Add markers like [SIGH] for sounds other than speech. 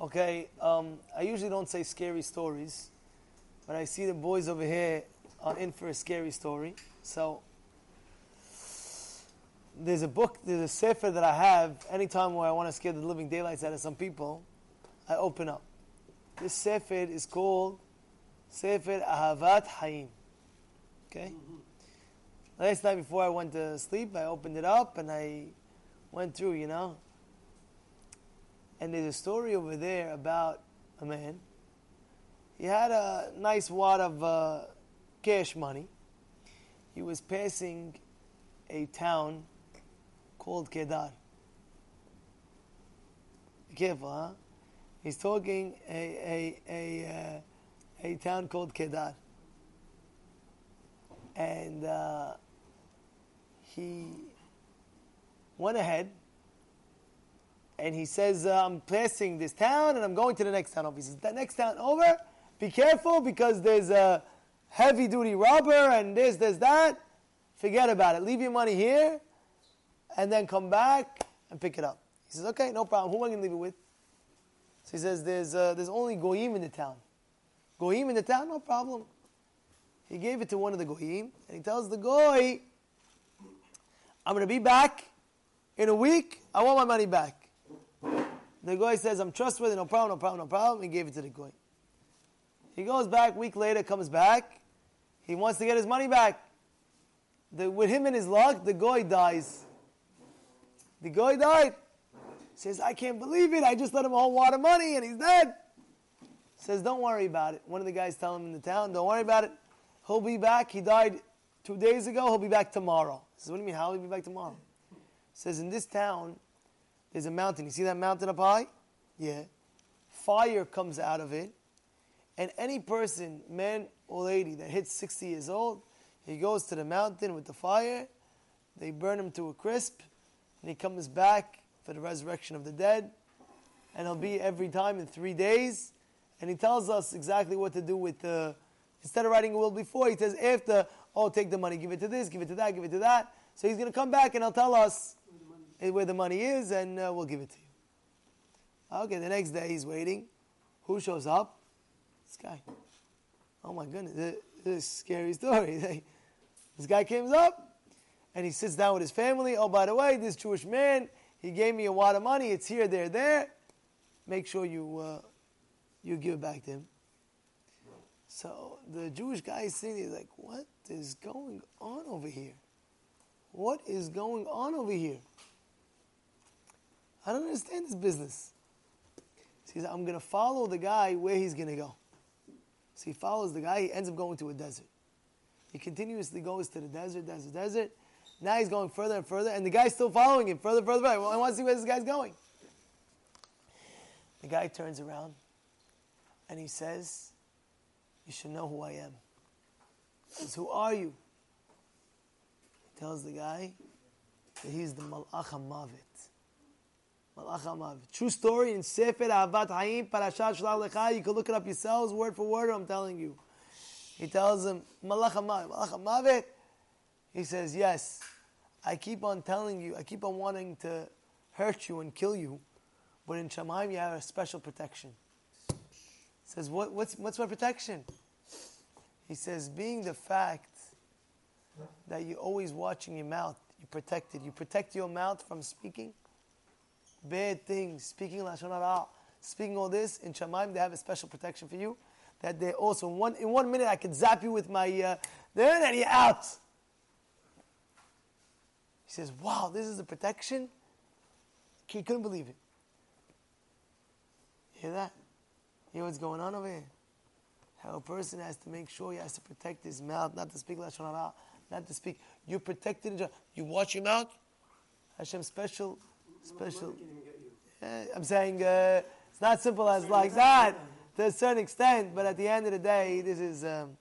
Okay, um, I usually don't say scary stories, but I see the boys over here are in for a scary story. So there's a book, there's a sefer that I have. Anytime where I want to scare the living daylights out of some people, I open up. This sefer is called Sefer Ahavat Hayim. Okay. Last night before I went to sleep, I opened it up and I went through, you know. And there's a story over there about a man. He had a nice wad of uh, cash money. He was passing a town called Kedar. Be careful, huh? He's talking a a a, uh, a town called Kedar, and uh, he went ahead and he says, uh, "I'm passing this town and I'm going to the next town over." He says, "The next town over, be careful because there's a heavy duty robber and this, this, that. Forget about it. Leave your money here." and then come back and pick it up. He says, okay, no problem. Who am I going to leave it with? So he says, there's, uh, there's only goyim in the town. Goyim in the town? No problem. He gave it to one of the goyim, and he tells the goy, I'm going to be back in a week. I want my money back. The guy says, I'm trustworthy, no problem, no problem, no problem. He gave it to the guy. He goes back, week later, comes back. He wants to get his money back. The, with him in his luck, the guy dies. The guy died. Says, I can't believe it. I just let him a whole wad of money and he's dead. Says, don't worry about it. One of the guys tell him in the town, don't worry about it. He'll be back. He died two days ago. He'll be back tomorrow. He Says, what do you mean? How will he be back tomorrow? Says, in this town, there's a mountain. You see that mountain up high? Yeah. Fire comes out of it. And any person, man or lady, that hits 60 years old, he goes to the mountain with the fire. They burn him to a crisp and he comes back for the resurrection of the dead, and he'll be every time in three days, and he tells us exactly what to do with the. Instead of writing a will before, he says after, oh, take the money, give it to this, give it to that, give it to that. So he's going to come back and he'll tell us where the money is, and uh, we'll give it to you. Okay, the next day he's waiting. Who shows up? This guy. Oh my goodness, this is a scary story. [LAUGHS] this guy comes up, and he sits down with his family. Oh, by the way, this Jewish man, he gave me a wad of money. It's here, there, there. Make sure you uh, you give it back to him. So the Jewish guy is sitting there like, what is going on over here? What is going on over here? I don't understand this business. So he says, I'm going to follow the guy where he's going to go. So he follows the guy. He ends up going to a desert. He continuously goes to the desert, desert, desert. Now he's going further and further, and the guy's still following him further, further, further. Well, I want to see where this guy's going. The guy turns around and he says, You should know who I am. He says, Who are you? He tells the guy that he's the Malach. True story in Sefer Ahavat Hayim, Parashat Shlach Lecha. You can look it up yourselves, word for word, I'm telling you. He tells him. Malach HaMavet he says, Yes, I keep on telling you, I keep on wanting to hurt you and kill you, but in Shemaim you have a special protection. He says, what, what's, what's my protection? He says, being the fact that you're always watching your mouth, you protect it. You protect your mouth from speaking bad things, speaking Lashon Hara, speaking all this. In Shemaim, they have a special protection for you. That they also, one, in one minute, I could zap you with my, uh, there, and you're out. He says, Wow, this is the protection. He couldn't believe it. Hear that? Hear what's going on over here? How a person has to make sure he has to protect his mouth, not to speak Lashon Hara, not to speak. You protected You watch your mouth. Hashem special, special. I'm saying uh, it's not simple as like that to a certain extent, but at the end of the day, this is. Um,